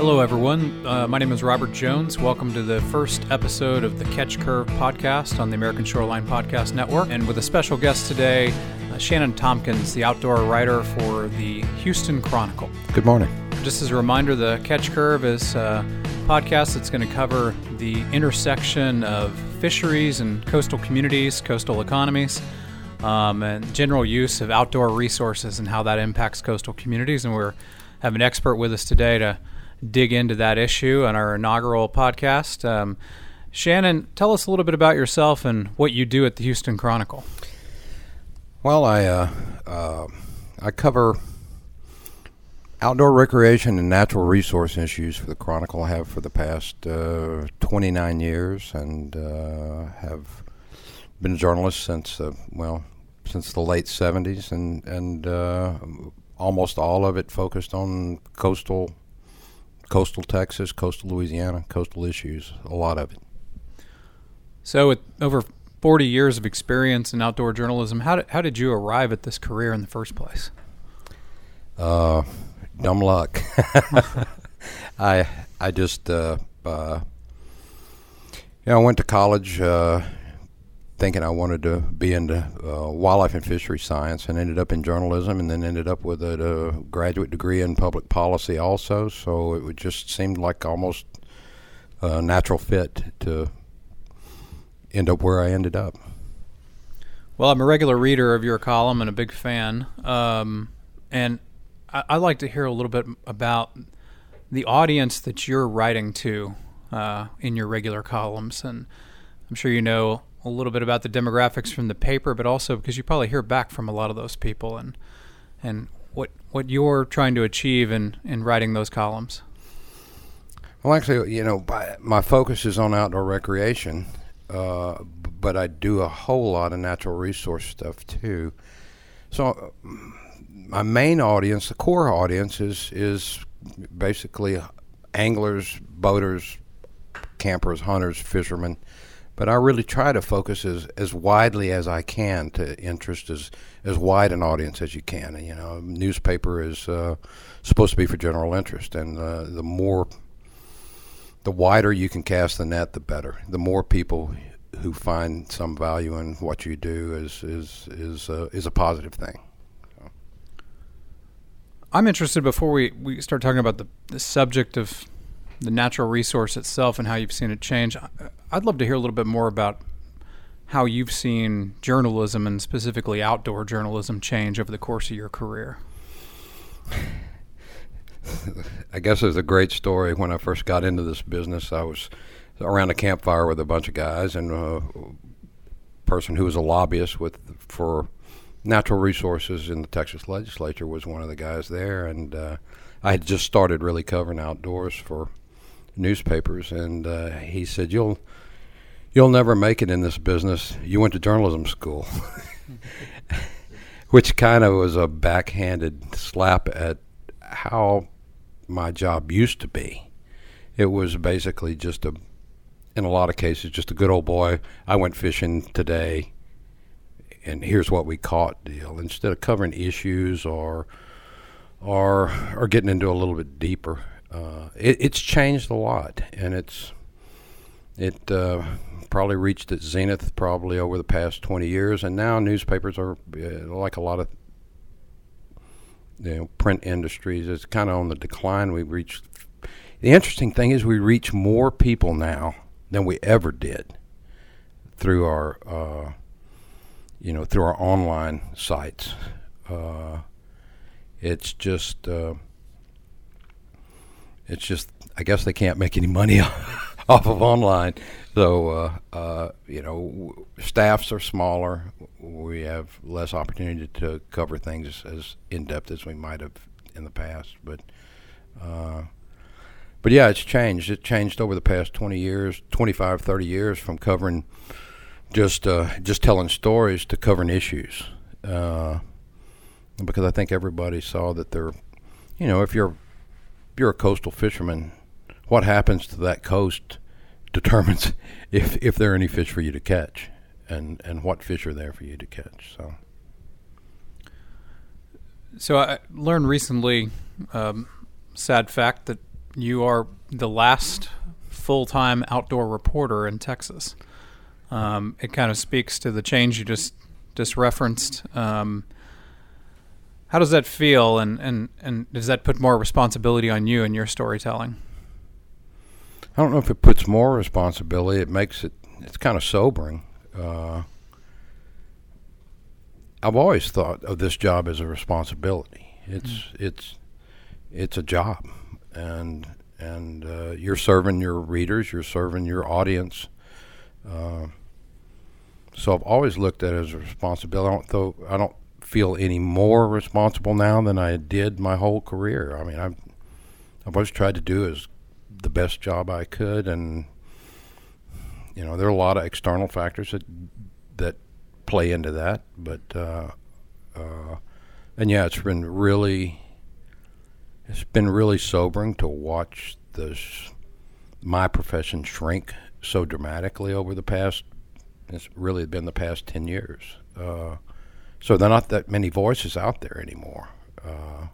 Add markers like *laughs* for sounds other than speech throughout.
Hello, everyone. Uh, my name is Robert Jones. Welcome to the first episode of the Catch Curve podcast on the American Shoreline Podcast Network. And with a special guest today, uh, Shannon Tompkins, the outdoor writer for the Houston Chronicle. Good morning. Just as a reminder, the Catch Curve is a podcast that's going to cover the intersection of fisheries and coastal communities, coastal economies, um, and general use of outdoor resources and how that impacts coastal communities. And we're have an expert with us today to dig into that issue on our inaugural podcast. Um, Shannon, tell us a little bit about yourself and what you do at the Houston Chronicle. Well, I uh, uh, I cover outdoor recreation and natural resource issues for the Chronicle. I have for the past uh, 29 years, and uh, have been a journalist since well since the late 70s, and and uh, almost all of it focused on coastal coastal Texas, coastal Louisiana, coastal issues, a lot of it. So, with over 40 years of experience in outdoor journalism, how did, how did you arrive at this career in the first place? Uh, dumb luck. *laughs* I I just uh, uh, you know I went to college uh, thinking I wanted to be into uh, wildlife and fishery science, and ended up in journalism, and then ended up with a, a, graduate degree in public policy also. So it would just seemed like almost a natural fit to end up where I ended up. Well, I'm a regular reader of your column and a big fan, um, and I, would like to hear a little bit about the audience that you're writing to uh, in your regular columns, and I'm sure you know a little bit about the demographics from the paper, but also because you probably hear back from a lot of those people and and what what you're trying to achieve in in writing those columns. Well, actually, you know, my focus is on outdoor recreation, uh, but I do a whole lot of natural resource stuff too. So, my main audience, the core audience, is is basically anglers, boaters, campers, hunters, fishermen but I really try to focus as, as widely as I can to interest as as wide an audience as you can. And, you know, newspaper is uh, supposed to be for general interest, and uh, the more the wider you can cast the net, the better. The more people who find some value in what you do is is is uh, is a positive thing. I'm interested before we, we start talking about the, the subject of the natural resource itself and how you've seen it change. I'd love to hear a little bit more about how you've seen journalism and specifically outdoor journalism change over the course of your career. *laughs* I guess it's a great story. When I first got into this business, I was around a campfire with a bunch of guys, and a person who was a lobbyist with for natural resources in the Texas legislature was one of the guys there, and uh, I had just started really covering outdoors for newspapers, and uh, he said, "You'll you'll never make it in this business. You went to journalism school," *laughs* which kind of was a backhanded slap at how my job used to be. It was basically just a, in a lot of cases, just a good old boy. I went fishing today, and here's what we caught deal. Instead of covering issues or or or getting into a little bit deeper uh, it, it's changed a lot, and it's it uh, probably reached its zenith probably over the past 20 years, and now newspapers are uh, like a lot of you know print industries. It's kind of on the decline. We reached. The interesting thing is we reach more people now than we ever did through our uh, you know through our online sites. Uh, it's just uh, it's just I guess they can't make any money *laughs* off of online. So uh, uh, you know, staffs are smaller. We have less opportunity to cover things as in depth as we might have in the past. But uh, but yeah, it's changed. It changed over the past 20 years, 25, 30 years from covering just uh, just telling stories to covering issues. Uh, because I think everybody saw that they're, you know, if you're you're a coastal fisherman, what happens to that coast determines *laughs* if if there are any fish for you to catch, and and what fish are there for you to catch. So. So I learned recently, um, sad fact that you are the last full time outdoor reporter in Texas. Um, it kind of speaks to the change you just just referenced. Um, how does that feel, and, and, and does that put more responsibility on you and your storytelling? I don't know if it puts more responsibility. It makes it. It's kind of sobering. Uh, I've always thought of this job as a responsibility. It's mm. it's it's a job, and and uh, you're serving your readers, you're serving your audience. Uh, so I've always looked at it as a responsibility. I don't though I don't feel any more responsible now than I did my whole career. I mean, I've I've always tried to do as the best job I could, and you know there are a lot of external factors that that play into that. But uh, uh, and yeah, it's been really it's been really sobering to watch this my profession shrink so dramatically over the past. It's really been the past ten years. Uh, so there are not that many voices out there anymore. Uh,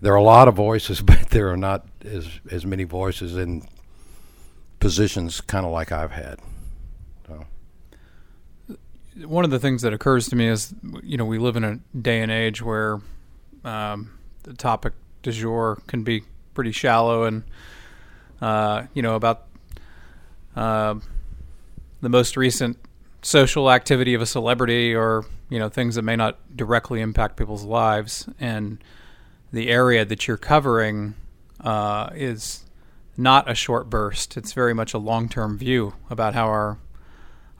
there are a lot of voices, *laughs* but there are not as as many voices in positions kind of like I've had So. one of the things that occurs to me is, you know, we live in a day and age where um, the topic du jour can be pretty shallow and, uh, you know, about uh, the most recent social activity of a celebrity or, you know, things that may not directly impact people's lives. And the area that you're covering uh, is not a short burst. It's very much a long term view about how our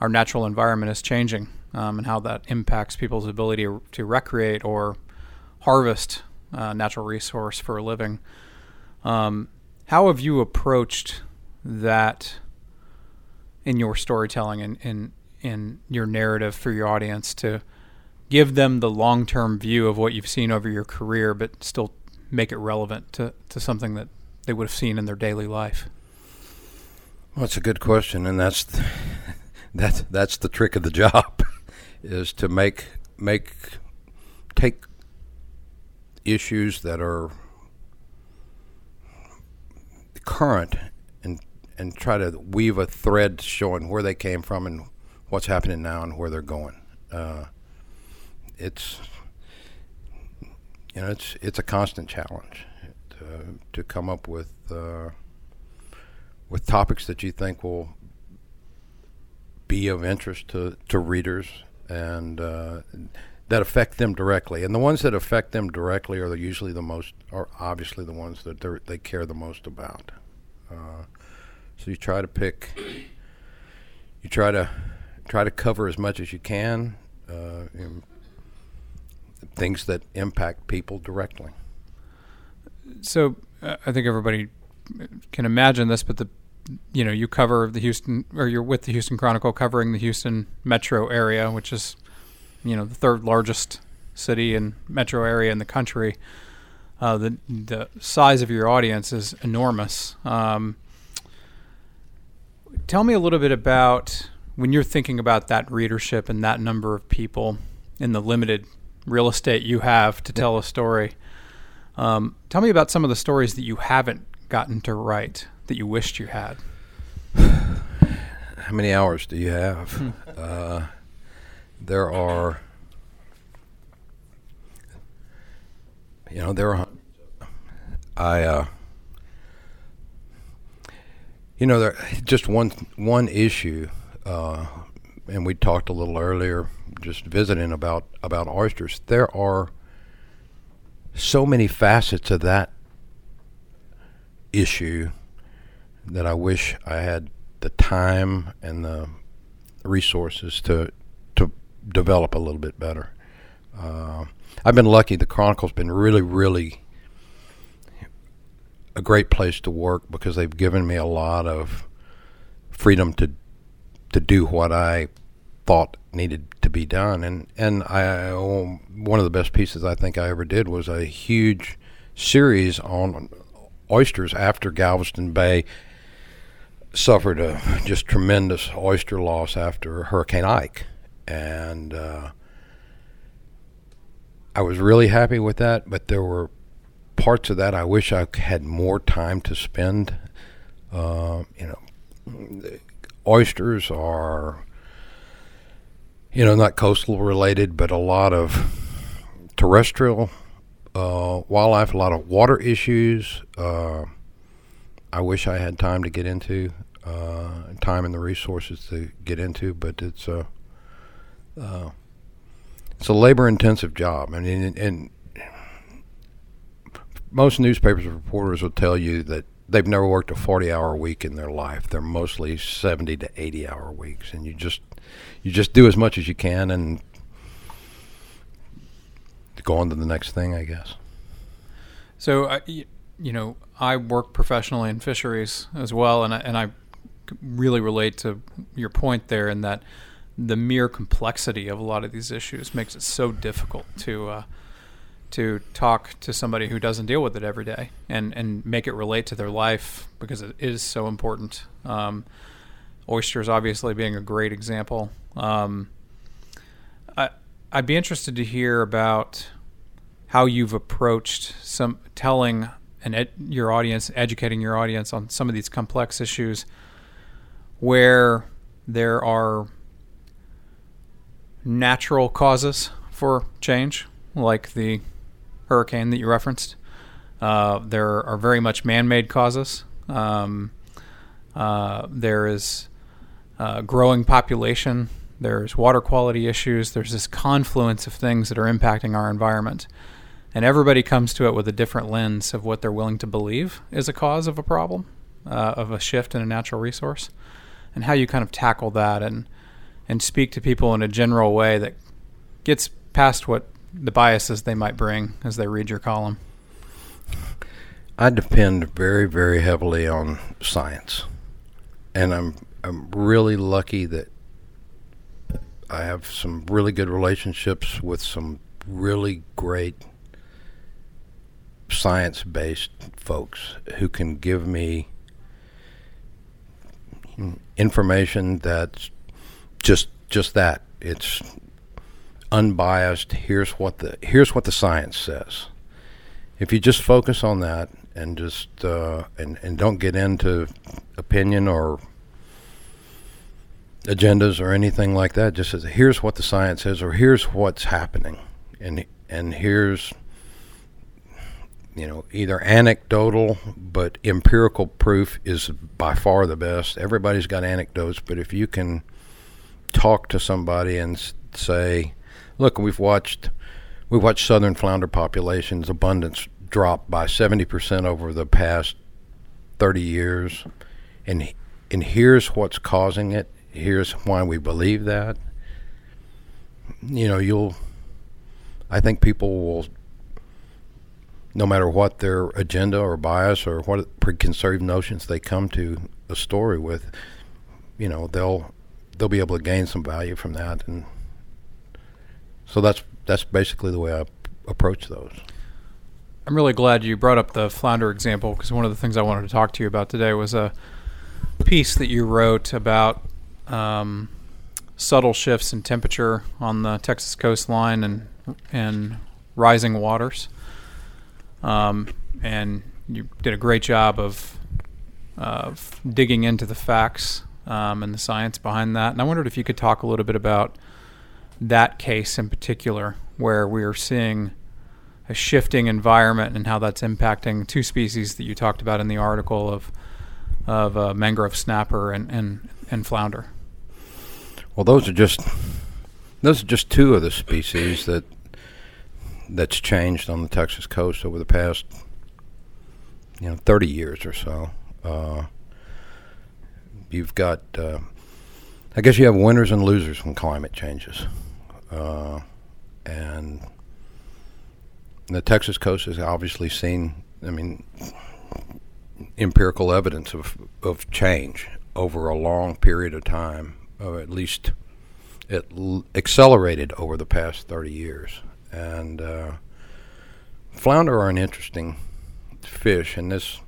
our natural environment is changing um, and how that impacts people's ability to recreate or harvest uh, natural resource for a living. Um, how have you approached that in your storytelling and in, in your narrative for your audience to give them the long term view of what you've seen over your career, but still make it relevant to, to something that they would have seen in their daily life? Well, that's a good question, and that's *laughs* that's that's the trick of the job *laughs* is to make make take issues that are current and and try to weave a thread showing where they came from and what's happening now and where they're going. Uh, it's you know it's it's a constant challenge to, to come up with uh, with topics that you think will be of interest to, to readers and uh, that affect them directly. And the ones that affect them directly are usually the most, are obviously the ones that they care the most about. Uh, so you try to pick, you try to try to cover as much as you can uh, things that impact people directly. So uh, I think everybody can imagine this, but the you know, you cover the Houston, or you're with the Houston Chronicle covering the Houston metro area, which is, you know, the third largest city and metro area in the country. Uh, the the size of your audience is enormous. Um, tell me a little bit about when you're thinking about that readership and that number of people in the limited real estate you have to tell a story. Um, tell me about some of the stories that you haven't gotten to write that you wished you had? How many hours do you have? Hmm. uh, there are, you know, there are. I, uh, you know, there just one one issue, uh, and we talked a little earlier, just visiting about about oysters. There are so many facets of that issue that I wish I had the time and the resources to to develop a little bit better. Uh, I've been lucky. The Chronicle's been really, really a great place to work because they've given me a lot of freedom to to do what I thought needed to be done. And and I one of the best pieces I think I ever did was a huge series on oysters after Galveston Bay suffered a just tremendous oyster loss after Hurricane Ike, and uh, I was really happy with that. But there were parts of that I wish I had more time to spend. Uh, you know, oysters are, you know, not coastal related, but a lot of terrestrial uh, wildlife, a lot of water issues. Uh, I wish I had time to get into, uh, time and the resources to get into, but it's a, uh, it's a labor intensive job. I mean, and, and most newspapers reporters will tell you that they've never worked a 40 hour week in their life. They're mostly 70 to 80 hour weeks and you just you just do as much as you can and go on to the next thing, I guess. So I you know, I work professionally in fisheries as well and I, and I really relate to your point there in that the mere complexity of a lot of these issues makes it so difficult to uh, to talk to somebody who doesn't deal with it every day and, and make it relate to their life because it is so important. Um, oysters, obviously, being a great example. Um, I, I'd be interested to hear about how you've approached some telling and ed- your audience, educating your audience on some of these complex issues where there are natural causes for change, like the hurricane that you referenced. Uh, there are very much man-made causes. Um, uh, there is uh, growing population. There's water quality issues. There's this confluence of things that are impacting our environment, and everybody comes to it with a different lens of what they're willing to believe is a cause of a problem, uh, of a shift in a natural resource, and how you kind of tackle that and and speak to people in a general way that gets past what the biases they might bring as they read your column? I depend very, very heavily on science, and I'm I'm really lucky that I have some really good relationships with some really great science-based folks who can give me information that's just just that. It's unbiased. Here's what the here's what the science says. If you just focus on that and just uh, and and don't get into opinion or agendas or anything like that, just says here's what the science says or here's what's happening, and and here's you know either anecdotal but empirical proof is by far the best. Everybody's got anecdotes, but if you can talk to somebody and say look, we've watched we've watched southern flounder populations abundance drop by 70% over the past 30 years. And and here's what's causing it. Here's why we believe that. You know you'll i think people will no matter what their agenda or bias or what preconceived notions they come to a story with you know they'll they'll be able to gain some value from that. And so that's that's basically the way I approach those. I'm really glad you brought up the flounder example because one of the things I wanted to talk to you about today was a piece that you wrote about um, subtle shifts in temperature on the Texas coastline and and rising waters. Um, and you did a great job of of digging into the facts um, and the science behind that. And I wondered if you could talk a little bit about that case in particular, where we are seeing a shifting environment and how that's impacting two species that you talked about in the article of of uh, mangrove snapper and, and, and flounder. Well, those are just those are just two of the species that that's changed on the Texas coast over the past you know 30 years or so. Uh, you've got uh, I guess you have winners and losers when climate changes. Uh, and the Texas coast has obviously seen, I mean, empirical evidence of, of change over a long period of time, or at least it l- accelerated over the past 30 years. And uh, flounder are an interesting fish, and this,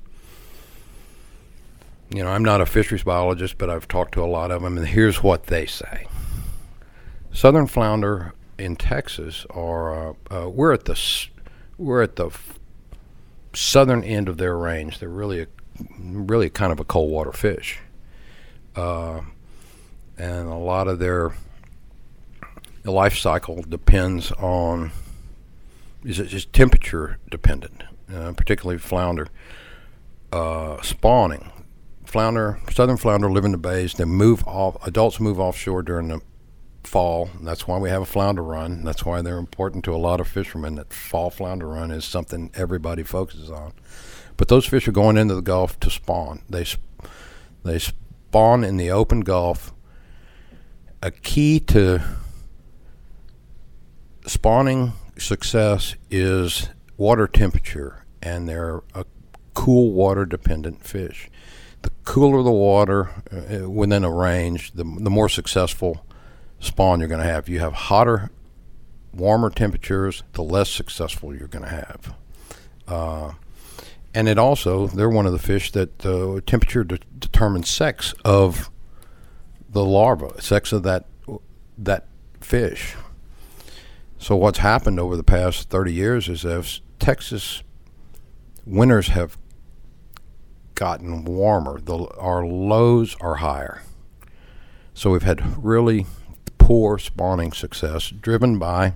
you know, I'm not a fisheries biologist, but I've talked to a lot of them, and here's what they say. Southern flounder in Texas are uh, uh, we're at the we're at the southern end of their range. They're really a, really kind of a cold water fish, uh, and a lot of their life cycle depends on is it just temperature dependent, uh, particularly flounder uh, spawning. Flounder, southern flounder live in the bays. They move off. Adults move offshore during the fall. That's why we have a flounder run. That's why they're important to a lot of fishermen. That fall flounder run is something everybody focuses on. But those fish are going into the Gulf to spawn. They they spawn in the open Gulf. A key to spawning success is water temperature, and they're a cool water dependent fish. The cooler the water uh, within a range, the, the more successful spawn you're going to have. You have hotter, warmer temperatures, the less successful you're going to have. Uh, and it also, they're one of the fish that uh, temperature de- determines sex of the larva, sex of that that fish. So what's happened over the past 30 years is as Texas winters have gotten warmer, the, our lows are higher. So we've had really poor spawning success driven by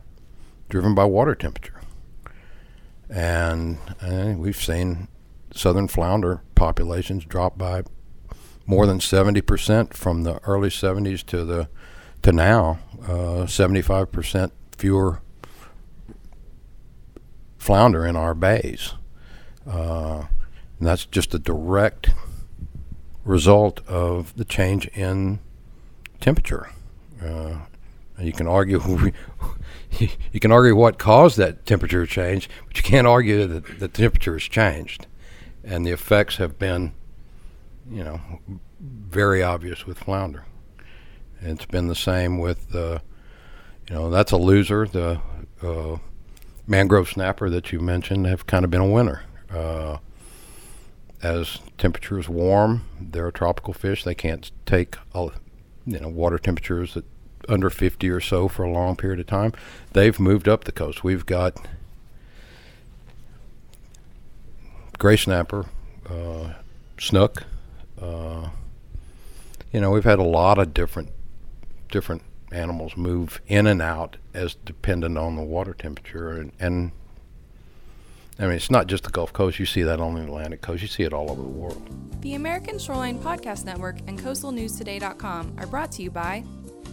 driven by water temperature. And we've seen southern flounder populations drop by more than 70% from the early 70s to the to now, uh, 75% fewer flounder in our bays. Uh, and that's just a direct result of the change in temperature. Uh, you can argue *laughs* you can argue what caused that temperature change, but you can't argue that the temperature has changed, and the effects have been, you know, very obvious with flounder. It's been the same with, uh, you know, that's a loser. The uh, mangrove snapper that you mentioned have kind of been a winner. Uh, as temperatures warm, they're a tropical fish. They can't take, you know, water temperatures at under 50 or so for a long period of time. They've moved up the coast. We've got gray snapper, uh, snook. Uh, you know, we've had a lot of different different animals move in and out as dependent on the water temperature and, and I mean, it's not just the Gulf Coast. You see that on the Atlantic coast. You see it all over the world. The American Shoreline Podcast Network and CoastalNewsToday.com are brought to you by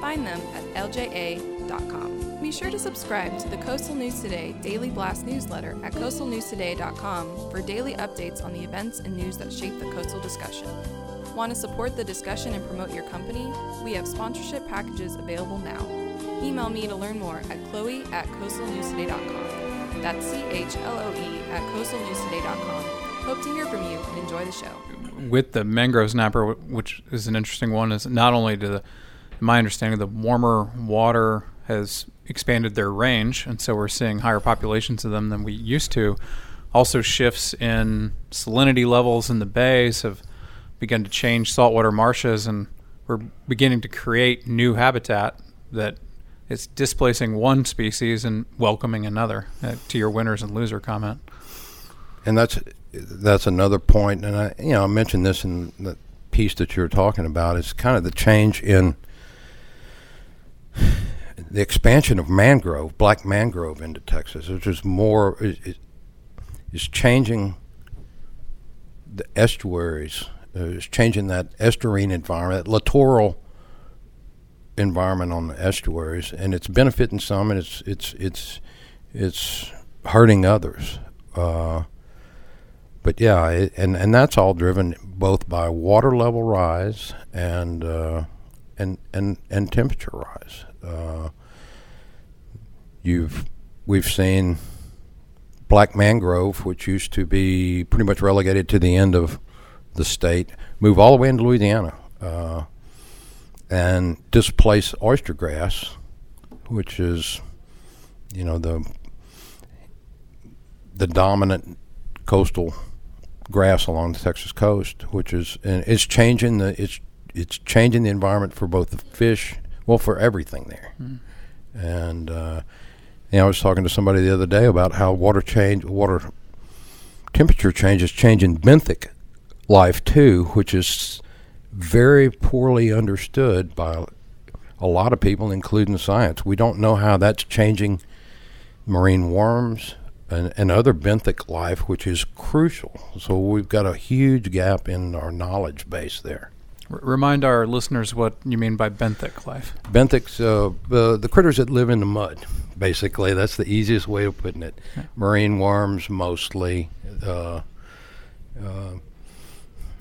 Find them at lja.com. Be sure to subscribe to the Coastal News Today Daily Blast newsletter at coastalnewstoday.com for daily updates on the events and news that shape the coastal discussion. Want to support the discussion and promote your company? We have sponsorship packages available now. Email me to learn more at chloe at coastalnewstoday.com. That's C H L O E at coastalnewstoday.com. Hope to hear from you and enjoy the show. With the mangrove snapper, which is an interesting one, is not only do the my understanding, the warmer water has expanded their range, and so we're seeing higher populations of them than we used to. Also, shifts in salinity levels in the bays have begun to change saltwater marshes, and we're beginning to create new habitat that is displacing one species and welcoming another. Uh, to your winners and loser comment, and that's that's another point, and I you know I mentioned this in the piece that you're talking about. It's kind of the change in the expansion of mangrove, black mangrove into Texas, which is more is, is changing the estuaries, uh, is changing that estuarine environment, that littoral environment on the estuaries, and it's benefiting some, and it's it's it's it's hurting others. Uh, but yeah, it, and and that's all driven both by water level rise and uh, and and and temperature rise. Uh, you've we've seen black mangrove, which used to be pretty much relegated to the end of the state, move all the way into Louisiana uh, and displace oyster grass which is, you know, the the dominant coastal grass along the Texas coast, which is and it's changing the it's it's changing the environment for both the fish, well, for everything there. Mm. And uh, you know, I was talking to somebody the other day about how water change, water temperature change is changing benthic life too, which is very poorly understood by a lot of people, including science. We don't know how that's changing marine worms and, and other benthic life, which is crucial. So we've got a huge gap in our knowledge base there. R- remind our listeners what you mean by benthic life. Benthics, uh, uh, the critters that live in the mud, basically. That's the easiest way of putting it. Yeah. Marine worms, mostly. Uh, uh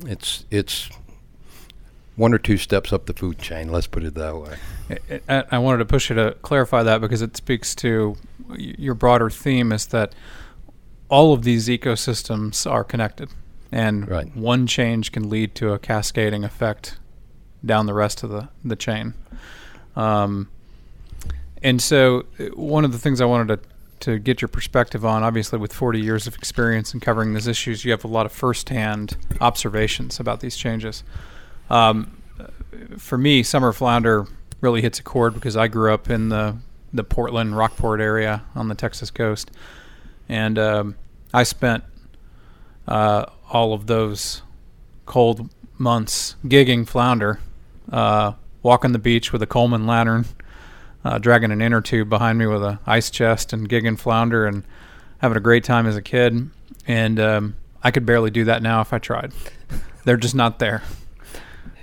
it's it's one or two steps up the food chain. Let's put it that way. I wanted to push you to clarify that because it speaks to your broader theme is that all of these ecosystems are connected, and right. one change can lead to a cascading effect down the rest of the the chain. Um, and so, uh, one of the things I wanted to to get your perspective on, obviously, with 40 years of experience in covering these issues, you have a lot of firsthand observations about these changes. Um, for me, summer flounder really hits a chord because I grew up in the the Portland Rockport area on the Texas coast, and um, I spent uh, all of those cold months gigging flounder, uh, walking the beach with a Coleman lantern, uh, dragging an inner tube behind me with a ice chest, and gigging flounder, and having a great time as a kid. And um, I could barely do that now if I tried. They're just not there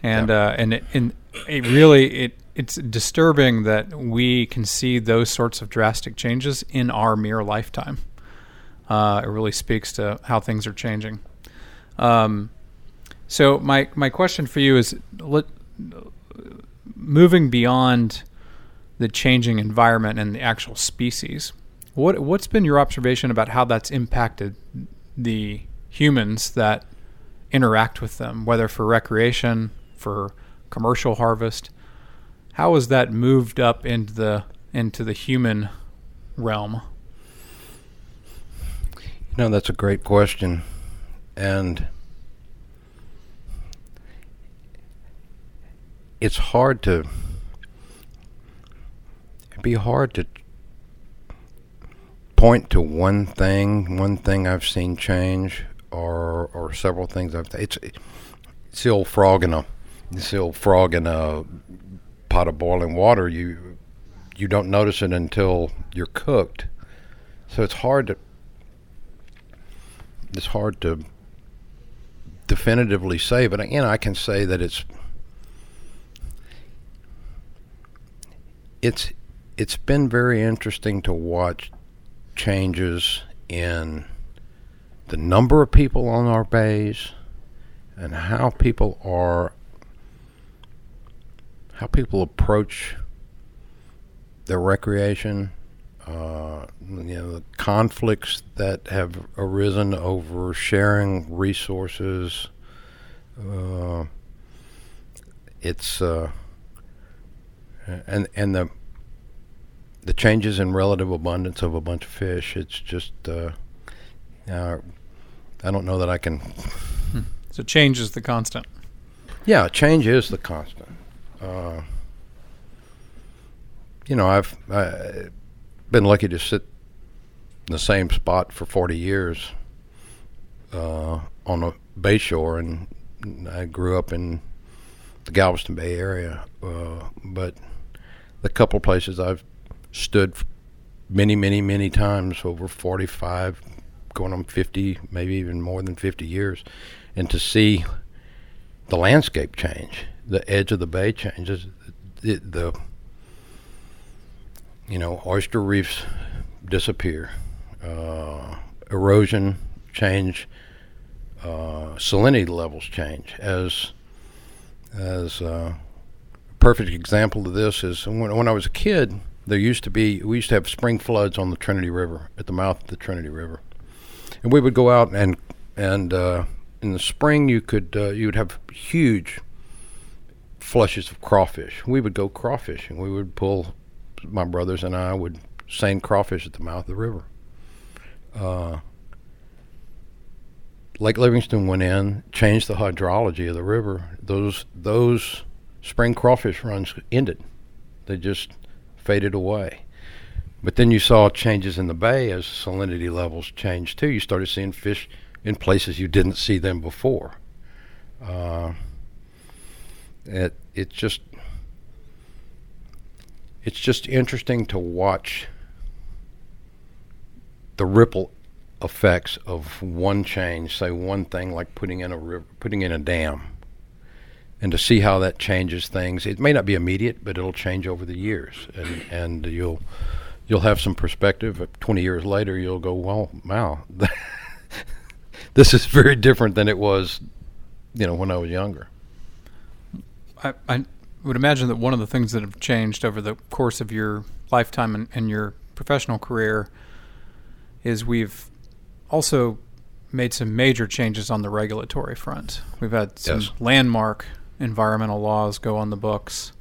and yeah. uh, and it, and it really it it's disturbing that we can see those sorts of drastic changes in our mere lifetime. Uh, it really speaks to how things are changing. Um, so my my question for you is, let, moving beyond the changing environment and the actual species, what what's been your observation about how that's impacted the humans that interact with them, whether for recreation for commercial harvest. How has that moved up into the into the human realm? You know, that's a great question. And it's hard to it'd be hard to point to one thing, one thing I've seen change or or several things I've it's it's the old frog in a you see old frog in a pot of boiling water, you you don't notice it until you're cooked. So it's hard to it's hard to definitively say, but again, I can say that it's it's it's been very interesting to watch changes in the number of people on our bays and how people are how people approach their recreation, uh, you know, the conflicts that have arisen over sharing resources. Uh, it's uh, and and the the changes in relative abundance of a bunch of fish. It's just uh, I don't know that I can. Hmm. So change is the constant. Yeah, change is the constant uh, you know, I've I, been lucky to sit in the same spot for 40 years uh, on the bay shore, and I grew up in the Galveston Bay area. Uh, but the couple places I've stood many, many, many times over 45, going on 50, maybe even more than 50 years, and to see the landscape change the edge of the bay changes, the, the you know oyster reefs disappear, uh, erosion change, uh, salinity levels change. As as uh, a perfect example of this is when, when I was a kid, there used to be we used to have spring floods on the Trinity River at the mouth of the Trinity River, and we would go out and and uh, in the spring you could uh, you would have huge flushes of crawfish. We would go crawfishing. We would pull my brothers and I would seine crawfish at the mouth of the river. Uh, Lake Livingston went in, changed the hydrology of the river. Those those spring crawfish runs ended. They just faded away. But then you saw changes in the bay as salinity levels changed too. You started seeing fish in places you didn't see them before. Uh, it it just it's just interesting to watch the ripple effects of one change, say one thing like putting in a river, putting in a dam, and to see how that changes things. It may not be immediate, but it'll change over the years, and and you'll you'll have some perspective. Twenty years later, you'll go, well, wow, *laughs* this is very different than it was, you know, when I was younger. I, I would imagine that one of the things that have changed over the course of your lifetime and, and your professional career is we've also made some major changes on the regulatory front. We've had some Yes. landmark environmental laws go on the books.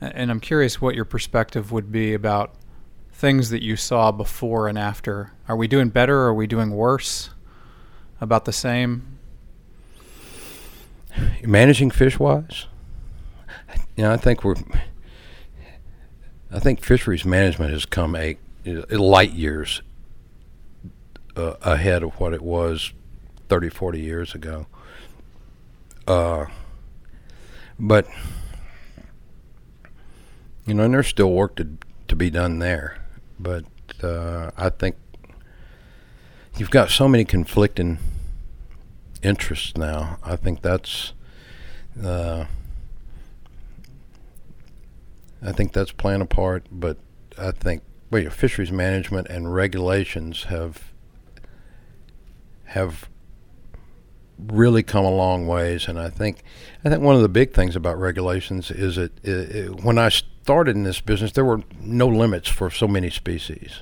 And I'm curious what your perspective would be about things that you saw before and after. Are we doing better? Or Are we doing worse? About the same? managing fish wise, you know, I think we're. I think fisheries management has come a, light years uh, ahead of what it was 30, 40 years ago. Uh, but you know, and there's still work to to be done there. But uh, I think you've got so many conflicting interests now. I think that's uh, I think that's playing a part, but I think well, fisheries management and regulations have have really come a long ways, and I think I think one of the big things about regulations is that it, it, when I started in this business, there were no limits for so many species,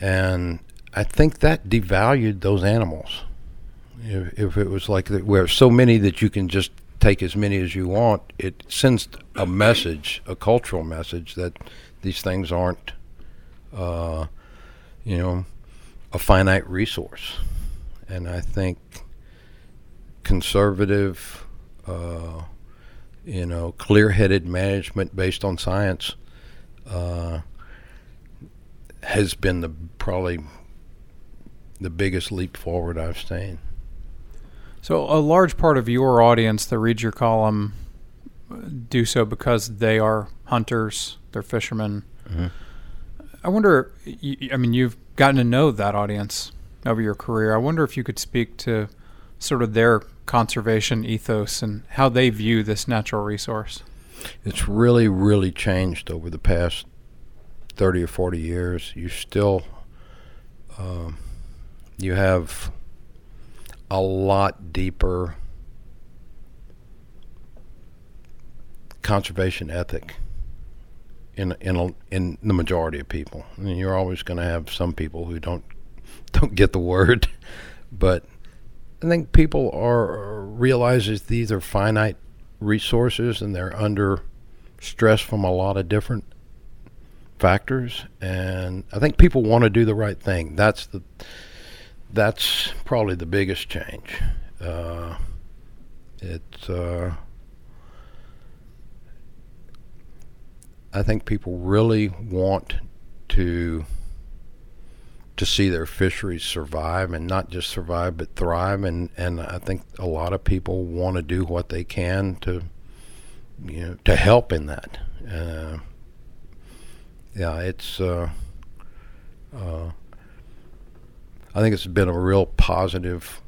and I think that devalued those animals. If, if it was like that, where so many that you can just take as many as you want, it sends a message, a cultural message that these things aren't, uh, you know, a finite resource. And I think conservative, uh, you know, clear-headed management based on science uh, has been the probably the biggest leap forward I've seen. So, a large part of your audience that reads your column do so because they are hunters, they're fishermen. Mhm. I wonder, I mean, you've gotten to know that audience over your career. I wonder if you could speak to sort of their conservation ethos and how they view this natural resource. It's really, really changed over the past 30 or 40 years. You still, um, you have a lot deeper conservation ethic in in a, in the majority of people. I mean, you're always going to have some people who don't *laughs* don't get the word, *laughs* but I think people are realizes these are finite resources and they're under stress from a lot of different factors and I think people want to do the right thing. That's the that's probably the biggest change. Uh, it's uh, I think people really want to to see their fisheries survive and not just survive but thrive and and I think a lot of people want to do what they can to you know to help in that uh, yeah it's uh, uh, I think it's been a real positive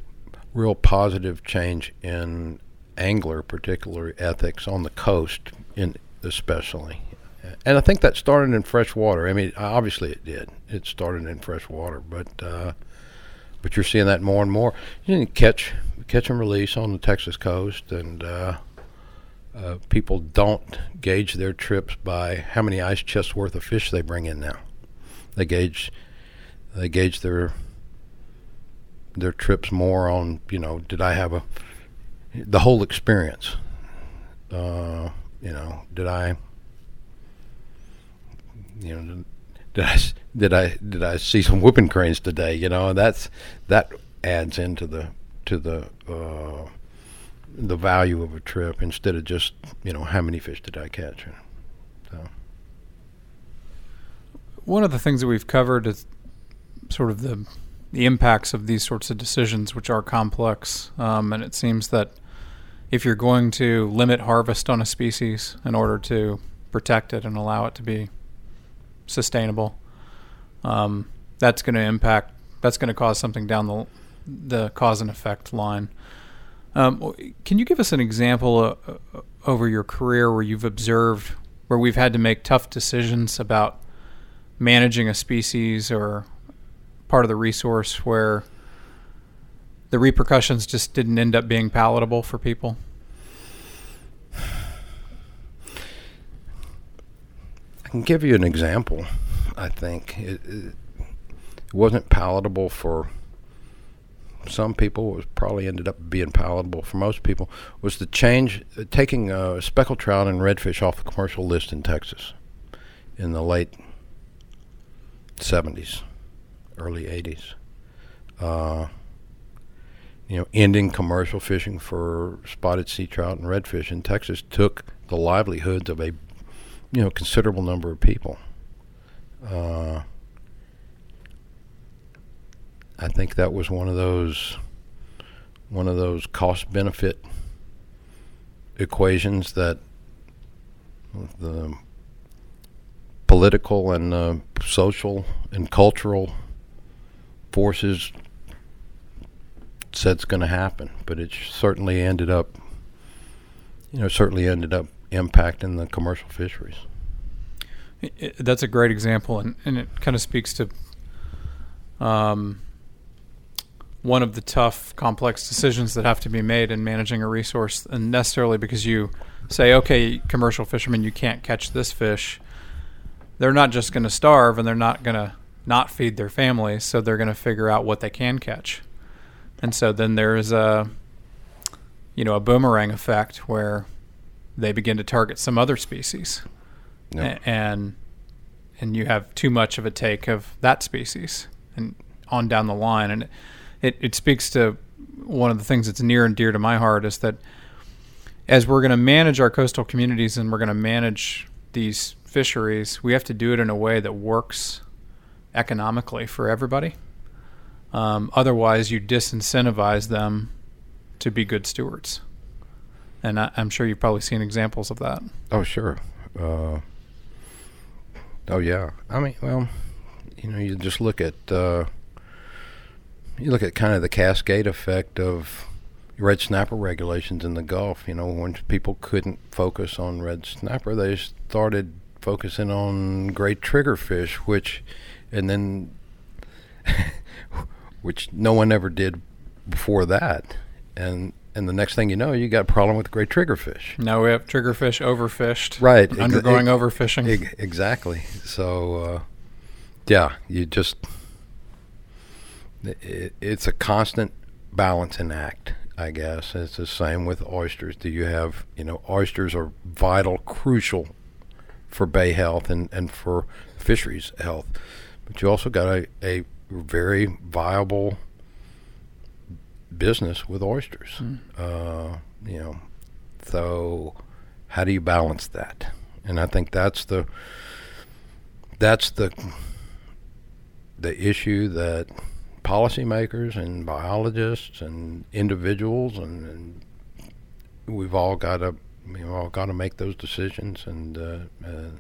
real positive change in angler particular ethics on the coast in especially and I think that started in fresh water. I mean, obviously it did. It started in fresh water, but uh, but you're seeing that more and more. You can catch catch and release on the Texas coast, and uh, uh, people don't gauge their trips by how many ice chests worth of fish they bring in now. They gauge they gauge their their trips more on you know did I have a the whole experience. Uh, you know, did I you know, did I did I did I see some whooping cranes today? You know, that's that adds into the to the uh, the value of a trip instead of just you know how many fish did I catch. So. One of the things that we've covered is sort of the the impacts of these sorts of decisions, which are complex, um, and it seems that if you're going to limit harvest on a species in order to protect it and allow it to be sustainable, um, that's going to impact. That's going to cause something down the the cause and effect line. Um, can you give us an example uh, uh, over your career where you've observed where we've had to make tough decisions about managing a species or part of the resource where the repercussions just didn't end up being palatable for people? I can give you an example. I think it, it wasn't palatable for some people. It was probably ended up being palatable for most people. Was the change uh, taking uh, speckled trout and redfish off the commercial list in Texas in the late '70s, early '80s. Uh, you know, ending commercial fishing for spotted sea trout and redfish in Texas took the livelihoods of a you know considerable number of people. Uh, I think that was one of those one of those cost benefit equations that the political and uh, social and cultural forces said it's going to happen, but it certainly ended up, you know, certainly ended up impacting the commercial fisheries. It, that's a great example, and, and it kind of speaks to um, one of the tough, complex decisions that have to be made in managing a resource, and necessarily because you say, okay, commercial fishermen, you can't catch this fish. They're not just going to starve, and they're not going to not feed their families, so they're going to figure out what they can catch. And so then there's a, you know, a boomerang effect where they begin to target some other species, No. and and you have too much of a take of that species, and on down the line, and it, it speaks to one of the things that's near and dear to my heart is that as we're going to manage our coastal communities and we're going to manage these fisheries, we have to do it in a way that works economically for everybody. Um, otherwise, you disincentivize them to be good stewards. And I, I'm sure you've probably seen examples of that. Oh, sure. Uh, oh, yeah. I mean, well, you know, you just look at uh, you look at kind of the cascade effect of red snapper regulations in the Gulf. You know, when people couldn't focus on red snapper, they started focusing on gray triggerfish, which, and then, *laughs* which no one ever did before that, and and the next thing you know, you got a problem with gray triggerfish. Now we have triggerfish overfished, Right, Undergoing ex- overfishing. Exactly. So, uh, yeah, you just it, it's a constant balancing act. I guess it's the same with oysters. Do you have you know oysters are vital, crucial for bay health and and for fisheries health, but you also got a a very viable business with oysters. Mm. Uh, you know, so how do you balance that? And I think that's the that's the the issue that policymakers and biologists and individuals and, and we've all got to we've all got to make those decisions and uh, uh,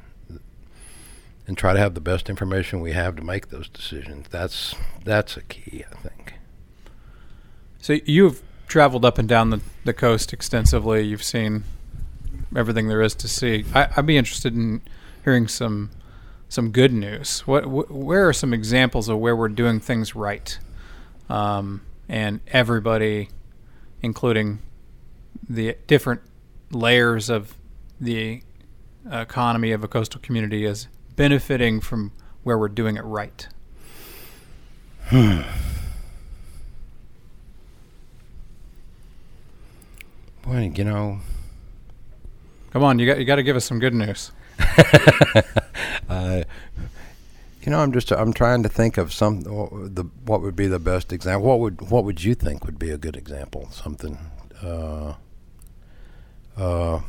and try to have the best information we have to make those decisions. That's that's a key, I think. So you've traveled up and down the, the coast extensively. You've seen everything there is to see. I, I'd be interested in hearing some some good news. What wh- where are some examples of where we're doing things right, um, and everybody, including the different layers of the economy of a coastal community, is benefiting from where we're doing it right. *sighs* Boy, you know, Come on, you got you got to give us some good news. *laughs* uh, know, I'm just I'm trying to think of some the what would be the best example. What would what would you think would be a good example? Something. Uh, uh,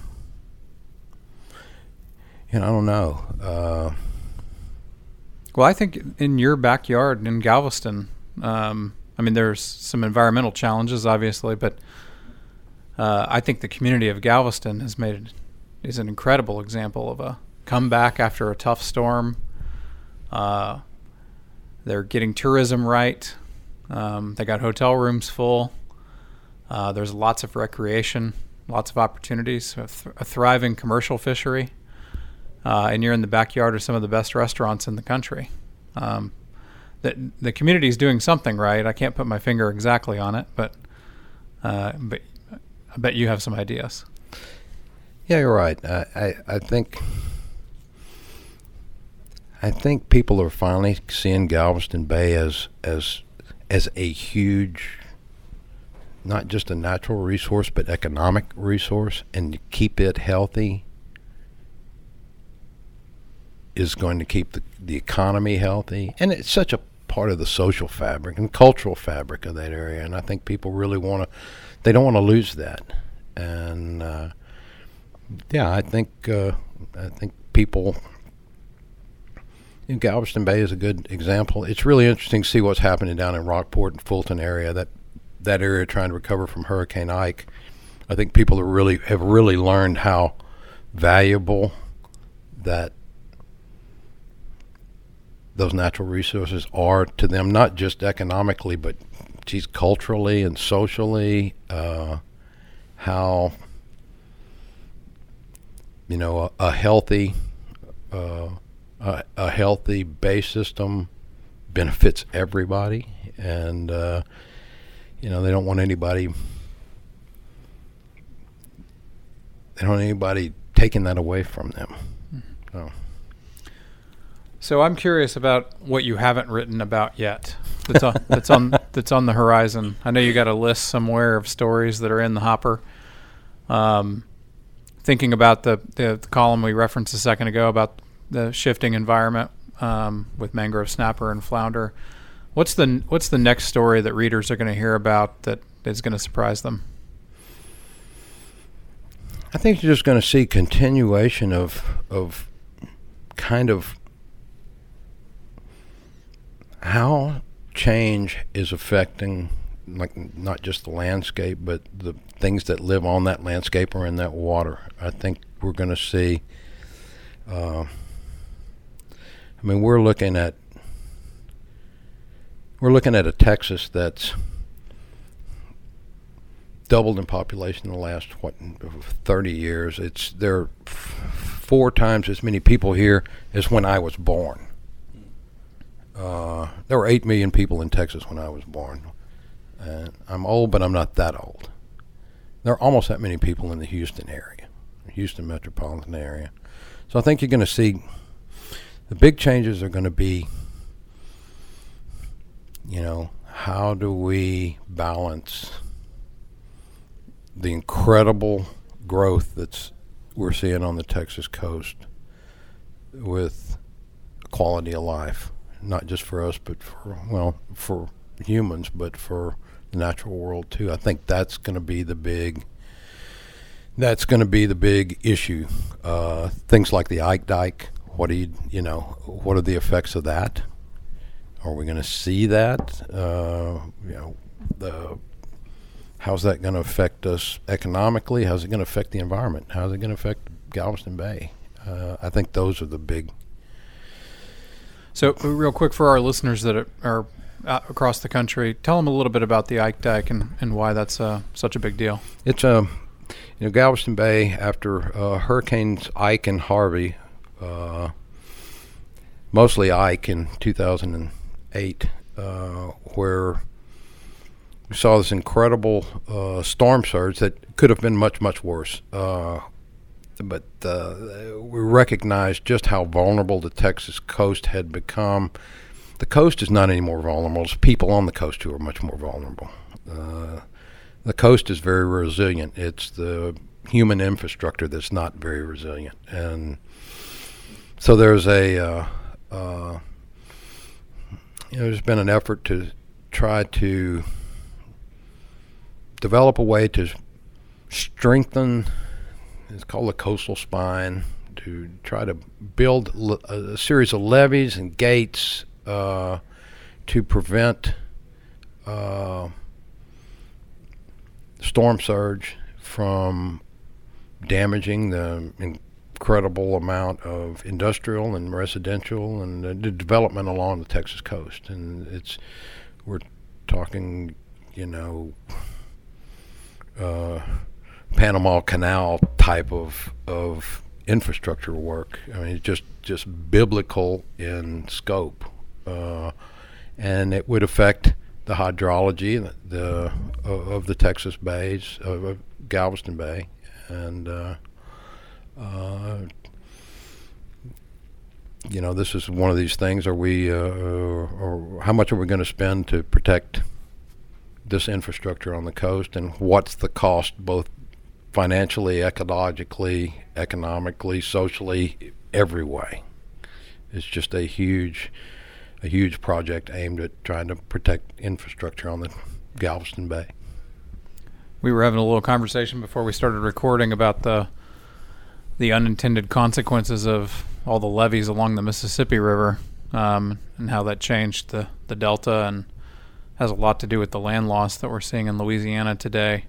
I don't know. Uh, well, I think in your backyard in Galveston, um, I mean, there's some environmental challenges, obviously, but uh, I think the community of Galveston has made is an incredible example of a comeback after a tough storm. Uh, they're getting tourism right. Um, they got hotel rooms full. Uh, there's lots of recreation, lots of opportunities, a, th- a thriving commercial fishery, uh, and you're in the backyard of some of the best restaurants in the country. Um, the the community is doing something right. I can't put my finger exactly on it, but uh, but I bet you have some ideas. Yeah, you're right. I, I, I think I think people are finally seeing Galveston Bay as as as a huge not just a natural resource but economic resource and to keep it healthy is going to keep the, the economy healthy and it's such a part of the social fabric and cultural fabric of that area and I think people really want to they don't want to lose that and uh, yeah I think uh, I think people Galveston Bay is a good example. It's really interesting to see what's happening down in Rockport and Fulton area. That that area trying to recover from Hurricane Ike. I think people are really have really learned how valuable that those natural resources are to them, not just economically, but geez, culturally and socially. Uh, how you know a, a healthy uh, a, a healthy bay system benefits everybody, and uh, you know they don't want anybody they don't want anybody taking that away from them. Mm-hmm. So. So I'm curious about what you haven't written about yet. That's on *laughs* that's on that's on the horizon. I know you got a list somewhere of stories that are in the hopper. Um, thinking about the, the, the column we referenced a second ago about the shifting environment um, with mangrove snapper and flounder. What's the what's the next story that readers are going to hear about that is going to surprise them? I think you're just going to see continuation of of kind of how change is affecting like not just the landscape but the things that live on that landscape or in that water. I think we're going to see uh, I mean, we're looking at we're looking at a Texas that's doubled in population in the last what 30 years. It's there are four times as many people here as when I was born. Uh, there were eight million people in Texas when I was born. And I'm old, but I'm not that old. There are almost that many people in the Houston area, Houston metropolitan area. So I think you're going to see the big changes are going to be, you know, how do we balance the incredible growth that's we're seeing on the Texas coast with quality of life, not just for us, but for well, for humans, but for the natural world too. I think that's going to be the big. That's going to be the big issue. Uh, things like the Ike Dike, what do you you know what are the effects of that? Are we going to see that? Uh, you know, the how's that going to affect us economically? How's it going to affect the environment? How's it going to affect Galveston Bay? Uh, I think those are the big. So, real quick for our listeners that are across the country, tell them a little bit about the Ike Dike and, and why that's uh, such a big deal. It's a, um, you know, Galveston Bay after uh, Hurricanes Ike and Harvey uh, mostly Ike in 2008, uh, where we saw this incredible uh, storm surge that could have been much, much worse. But uh, we recognized just how vulnerable the Texas coast had become. The coast is not any more vulnerable. It's people on the coast who are much more vulnerable. Uh, the coast is very resilient. It's the human infrastructure that's not very resilient. And so there's a uh, uh, you know, there's been an effort to try to develop a way to strengthen. It's called the coastal spine to try to build a series of levees and gates uh, to prevent uh, storm surge from damaging the incredible amount of industrial and residential and the development along the Texas coast. And it's we're talking, you know, uh, Panama Canal type of of infrastructure work. I mean, it's just just biblical in scope, uh, and it would affect the hydrology the, the of the Texas bays of Galveston Bay, and uh, uh, you know, this is one of these things. Are we, uh, or how much are we going to spend to protect this infrastructure on the coast, and what's the cost, both financially, ecologically, economically, socially, every way? It's just a huge, a huge project aimed at trying to protect infrastructure on the Galveston Bay. We were having a little conversation before we started recording about the the unintended consequences of all the levees along the Mississippi River um, and how that changed the, the delta and has a lot to do with the land loss that we're seeing in Louisiana today.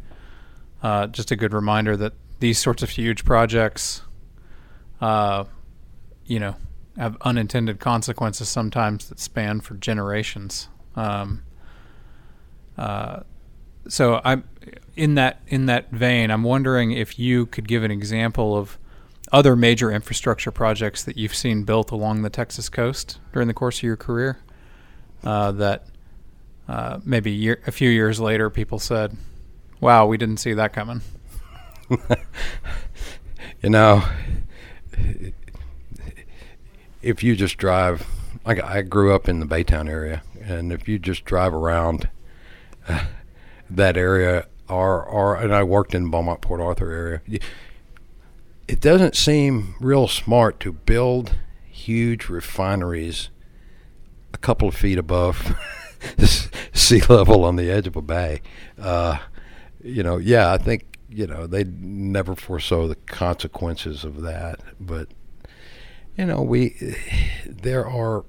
Uh, just a good reminder that these sorts of huge projects, uh, you know, have unintended consequences sometimes that span for generations. Um, uh, so I'm in that in that vein. I'm wondering if you could give an example of other major infrastructure projects that you've seen built along the Texas coast during the course of your career uh, that uh, maybe year, a few years later people said, wow, we didn't see that coming? *laughs* you know, if you just drive, like I grew up in the Baytown area, and if you just drive around uh, that area, or, or and I worked in Beaumont Port Arthur area, it doesn't seem real smart to build huge refineries a couple of feet above *laughs* sea level on the edge of a bay. Uh, you know, yeah, I think you know they never foresaw the consequences of that, but you know, we there are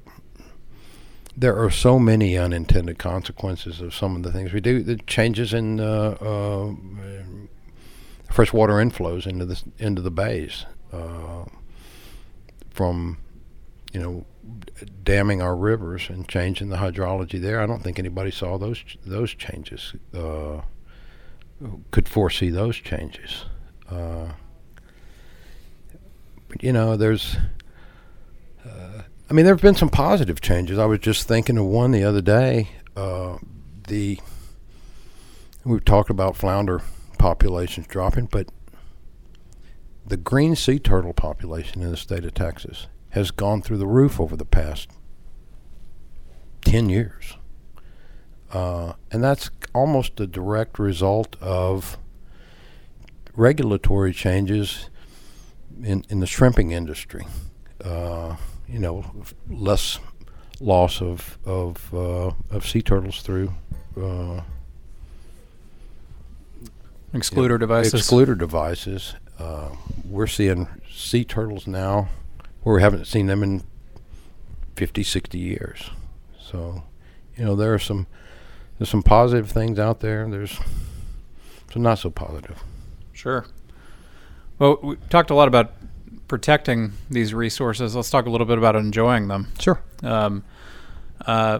there are so many unintended consequences of some of the things we do. The changes in uh, uh, freshwater inflows into the into the bays uh, from you know damming our rivers and changing the hydrology there. I don't think anybody saw those those changes. Uh, could foresee those changes. Uh, but you know, there's. Uh, I mean, there have been some positive changes. I was just thinking of one the other day. Uh, the we've talked about flounder populations dropping, but the green sea turtle population in the state of Texas has gone through the roof over the past 10 years. Uh, and that's almost a direct result of regulatory changes in, in the shrimping industry. Uh, you know, less loss of of uh, of sea turtles through uh, excluder devices. Excluder devices. Uh, we're seeing sea turtles now where we haven't seen them in 50, 60 years. So, you know, there are some there's some positive things out there. There's some not so positive. Sure. Well, we talked a lot about protecting these resources. Let's talk a little bit about enjoying them. Sure. Um, uh,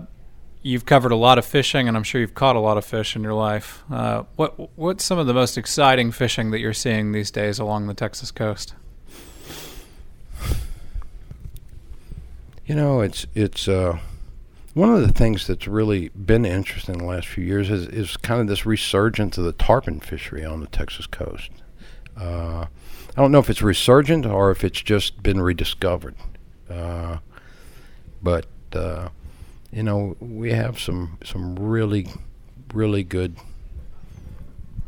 you've covered a lot of fishing, and I'm sure you've caught a lot of fish in your life. Uh, what what's some of the most exciting fishing that you're seeing these days along the Texas coast? You know, it's it's uh, one of the things that's really been interesting in the last few years is is kind of this resurgence of the tarpon fishery on the Texas coast. Uh, I don't know if it's resurgent or if it's just been rediscovered, uh, but uh, you know, we have some some really really good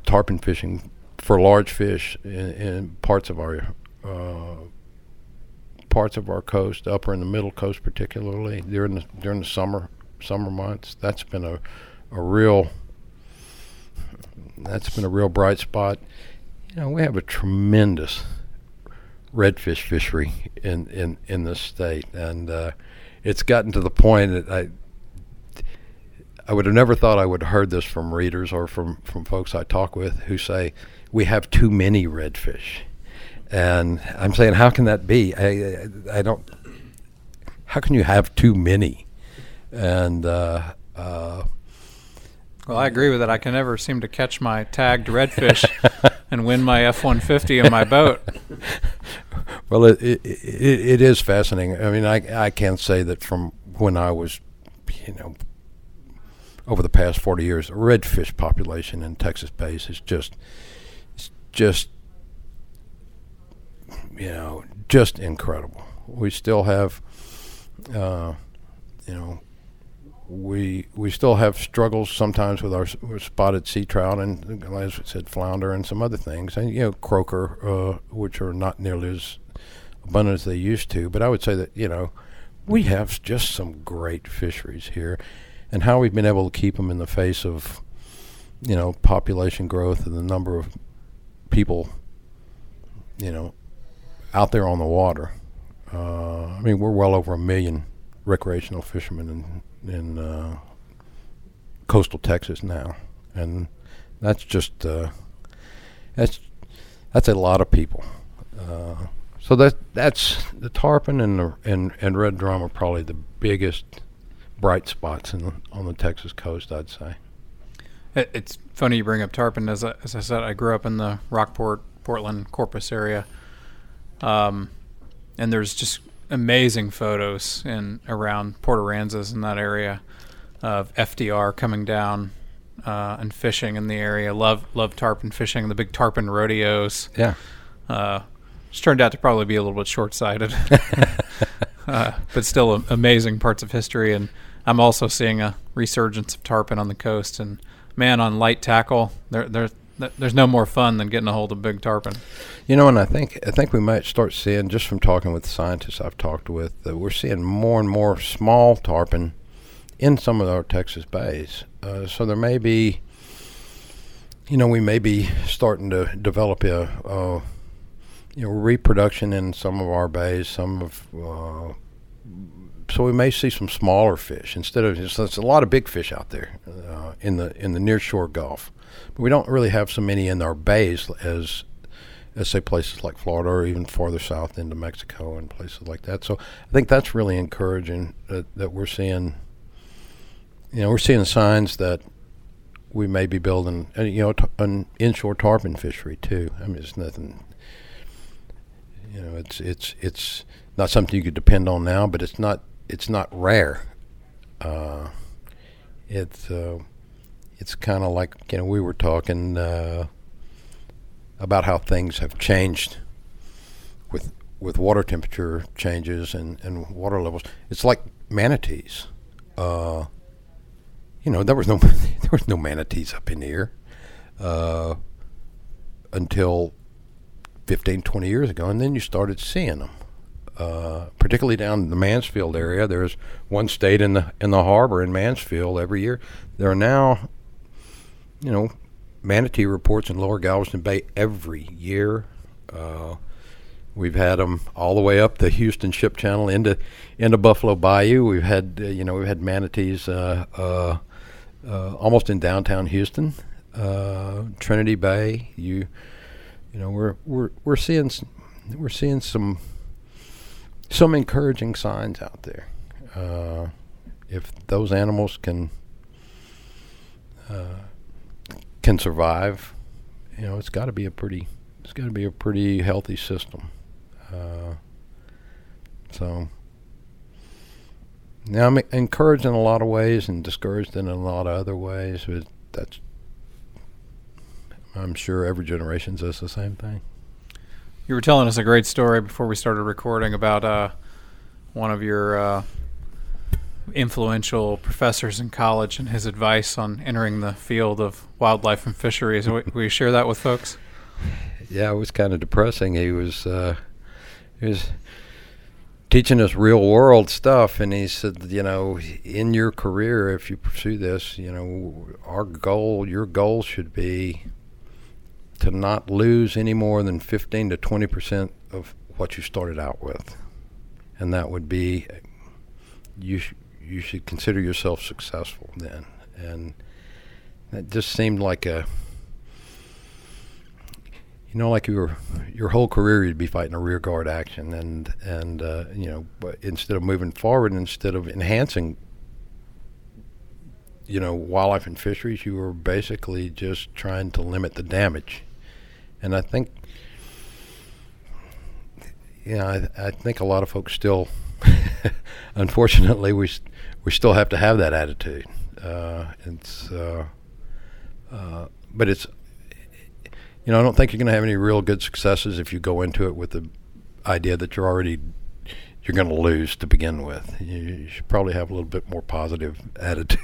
tarpon fishing for large fish in, in parts of our uh, parts of our coast, upper and the middle coast, particularly during the during the summer summer months. That's been a a real that's been a real bright spot. You know, we have a tremendous redfish fishery in in in this state, and uh, it's gotten to the point that I. I would have never thought I would have heard this from readers or from, from folks I talk with who say we have too many redfish, and I'm saying how can that be? I I, I don't. How can you have too many? And uh, uh, well, I agree with it. I can never seem to catch my tagged redfish *laughs* and win my F one fifty in my boat. *laughs* Well, it, it, it it is fascinating. I mean, I I can say that from when I was, you know, over the past forty years, the redfish population in Texas bays is just, it's just, you know, just incredible. We still have, uh, you know, we we still have struggles sometimes with our spotted sea trout and as we said flounder and some other things. And you know croaker uh, which are not nearly as abundant as they used to. But I would say that you know we have just some great fisheries here. And how we've been able to keep them in the face of you know population growth and the number of people you know out there on the water uh, I mean we're well over a million recreational fishermen in in uh, coastal Texas now, and that's just uh, that's that's a lot of people. Uh, so that that's the tarpon and the and, and red drum are probably the biggest bright spots in the, on the Texas coast, I'd say. It's funny you bring up tarpon. As I, as I said, I grew up in the Rockport, Portland, Corpus area, um, and there's just amazing photos in around Port Aransas in that area of FDR coming down uh, and fishing in the area. Love love tarpon fishing, the big tarpon rodeos. Yeah. Uh, which turned out to probably be a little bit short sighted, *laughs* *laughs* uh, but still amazing parts of history. And I'm also seeing a resurgence of tarpon on the coast. And man, on light tackle, there there there's no more fun than getting a hold of big tarpon. You know, and I think I think we might start seeing just from talking with scientists I've talked with that we're seeing more and more small tarpon in some of our Texas bays. Uh, so there may be, you know, we may be starting to develop a, you know, reproduction in some of our bays. Some of uh, so we may see some smaller fish instead of there's a lot of big fish out there uh, in the in the nearshore Gulf, but we don't really have so many in our bays as as say places like Florida or even farther south into Mexico and places like that. So I think that's really encouraging that, that we're seeing. You know, we're seeing signs that we may be building, you know, an inshore tarpon fishery too. I mean, it's nothing. You know, it's it's it's not something you could depend on now, but it's not it's not rare. Uh, it's uh, it's kind of like you know we were talking uh, about how things have changed with with water temperature changes and, and water levels. It's like manatees. Uh, you know, there was no *laughs* there was no manatees up in here uh, until 15, 20 years ago, and then you started seeing them. Uh, particularly down in the Mansfield area. There's one state in the in the harbor in Mansfield every year. There are now, you know, manatee reports in Lower Galveston Bay every year. Uh, we've had them all the way up the Houston Ship Channel into into Buffalo Bayou. We've had uh, you know we've had manatees uh, uh, almost in downtown Houston, Trinity Bay. You you know we're we're we're seeing we're seeing some some encouraging signs out there. Uh, if those animals can uh, can survive, you know, it's got to be a pretty it's got to be a pretty healthy system. Uh, so now I'm encouraged in a lot of ways and discouraged in a lot of other ways. But that's I'm sure every generation does the same thing. You were telling us a great story before we started recording about uh, one of your uh, influential professors in college and his advice on entering the field of wildlife and fisheries. Will you share that with folks? Yeah, it was kind of depressing. He was, uh, he was teaching us real world stuff. And he said, you know, in your career, if you pursue this, you know, our goal, your goal should be to not lose any more than 15 to 20 percent of what you started out with, and that would be you. Sh- you should consider yourself successful then, and that just seemed like a you know, like your your whole career, you'd be fighting a rear guard action, and and uh, you know, but instead of moving forward, instead of enhancing, you know, wildlife and fisheries, you were basically just trying to limit the damage, and I think, know, I, I think a lot of folks still, *laughs* unfortunately, we we still have to have that attitude. Uh, it's, uh, uh, but it's you know, I don't think you're going to have any real good successes if you go into it with the idea that you're already you're going to lose to begin with. You, you should probably have a little bit more positive *laughs* attitude.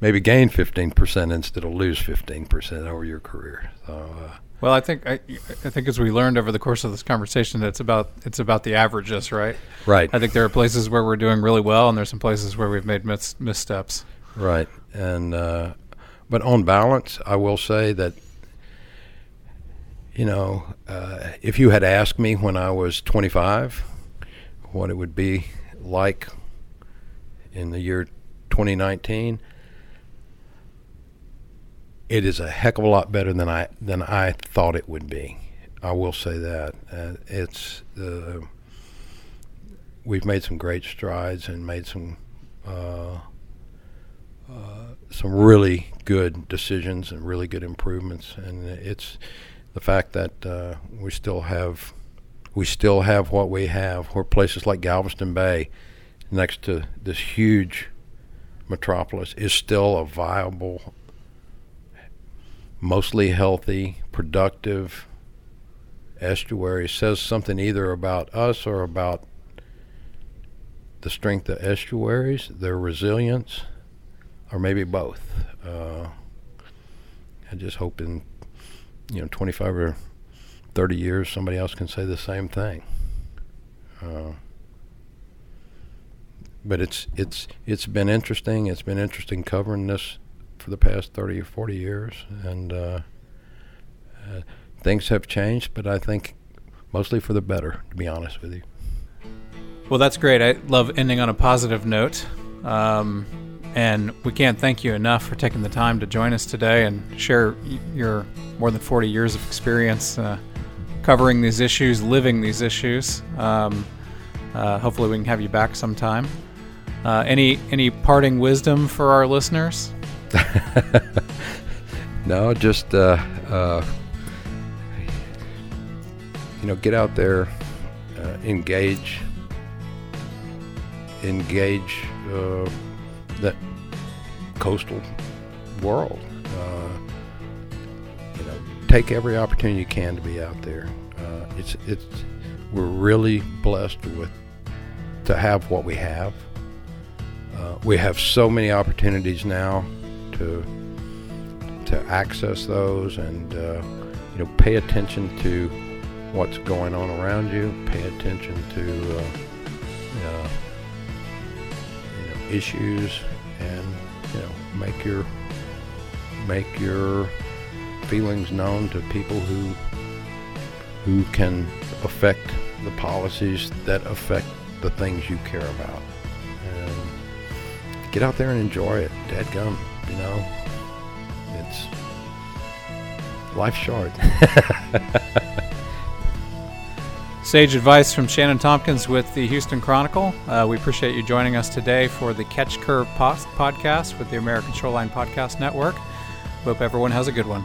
Maybe gain 15% instead of lose 15% over your career. So, uh, well, I think I, I think as we learned over the course of this conversation, it's about it's about the averages, right? Right. I think there are places where we're doing really well, and there's some places where we've made mis- missteps. Right. And uh, but on balance, I will say that you know, uh, if you had asked me when I was 25 what it would be like in the year 2019, it is a heck of a lot better than I than I thought it would be. I will say that. Uh, it's uh, we've made some great strides and made some uh, uh some really good decisions and really good improvements, and it's the fact that uh, we still have we still have what we have. Where places like Galveston Bay, next to this huge metropolis, is still a viable, mostly healthy, productive estuary. Says something either about us or about the strength of estuaries, their resilience, or maybe both. Uh, I just hope in you know 25 or 30 years somebody else can say the same thing. Uh, but it's it's it's been interesting it's been interesting covering this for the past 30 or 40 years and uh, uh, things have changed but I think mostly for the better to be honest with you. Well that's great. I love ending on a positive note. Um, and we can't thank you enough for taking the time to join us today and share your more than 40 years of experience. Uh, covering these issues, living these issues. Um, uh, hopefully, we can have you back sometime. Uh, any any parting wisdom for our listeners? *laughs* no, just uh, uh, you know, get out there, uh, engage, engage that coastal world. Take every opportunity you can to be out there. Uh, it's it's we're really blessed with to have what we have. Uh, we have so many opportunities now to to access those and uh, you know pay attention to what's going on around you. Pay attention to uh, uh, you know, issues and you know make your make your feelings known to people who who can affect the policies that affect the things you care about. And get out there and enjoy it. Dead Dadgum, you know. It's life's short. *laughs* Sage advice from Shannon Tompkins with the Houston Chronicle. Uh, we appreciate you joining us today for the Catch Curve podcast with the American Shoreline Podcast Network. Hope everyone has a good one.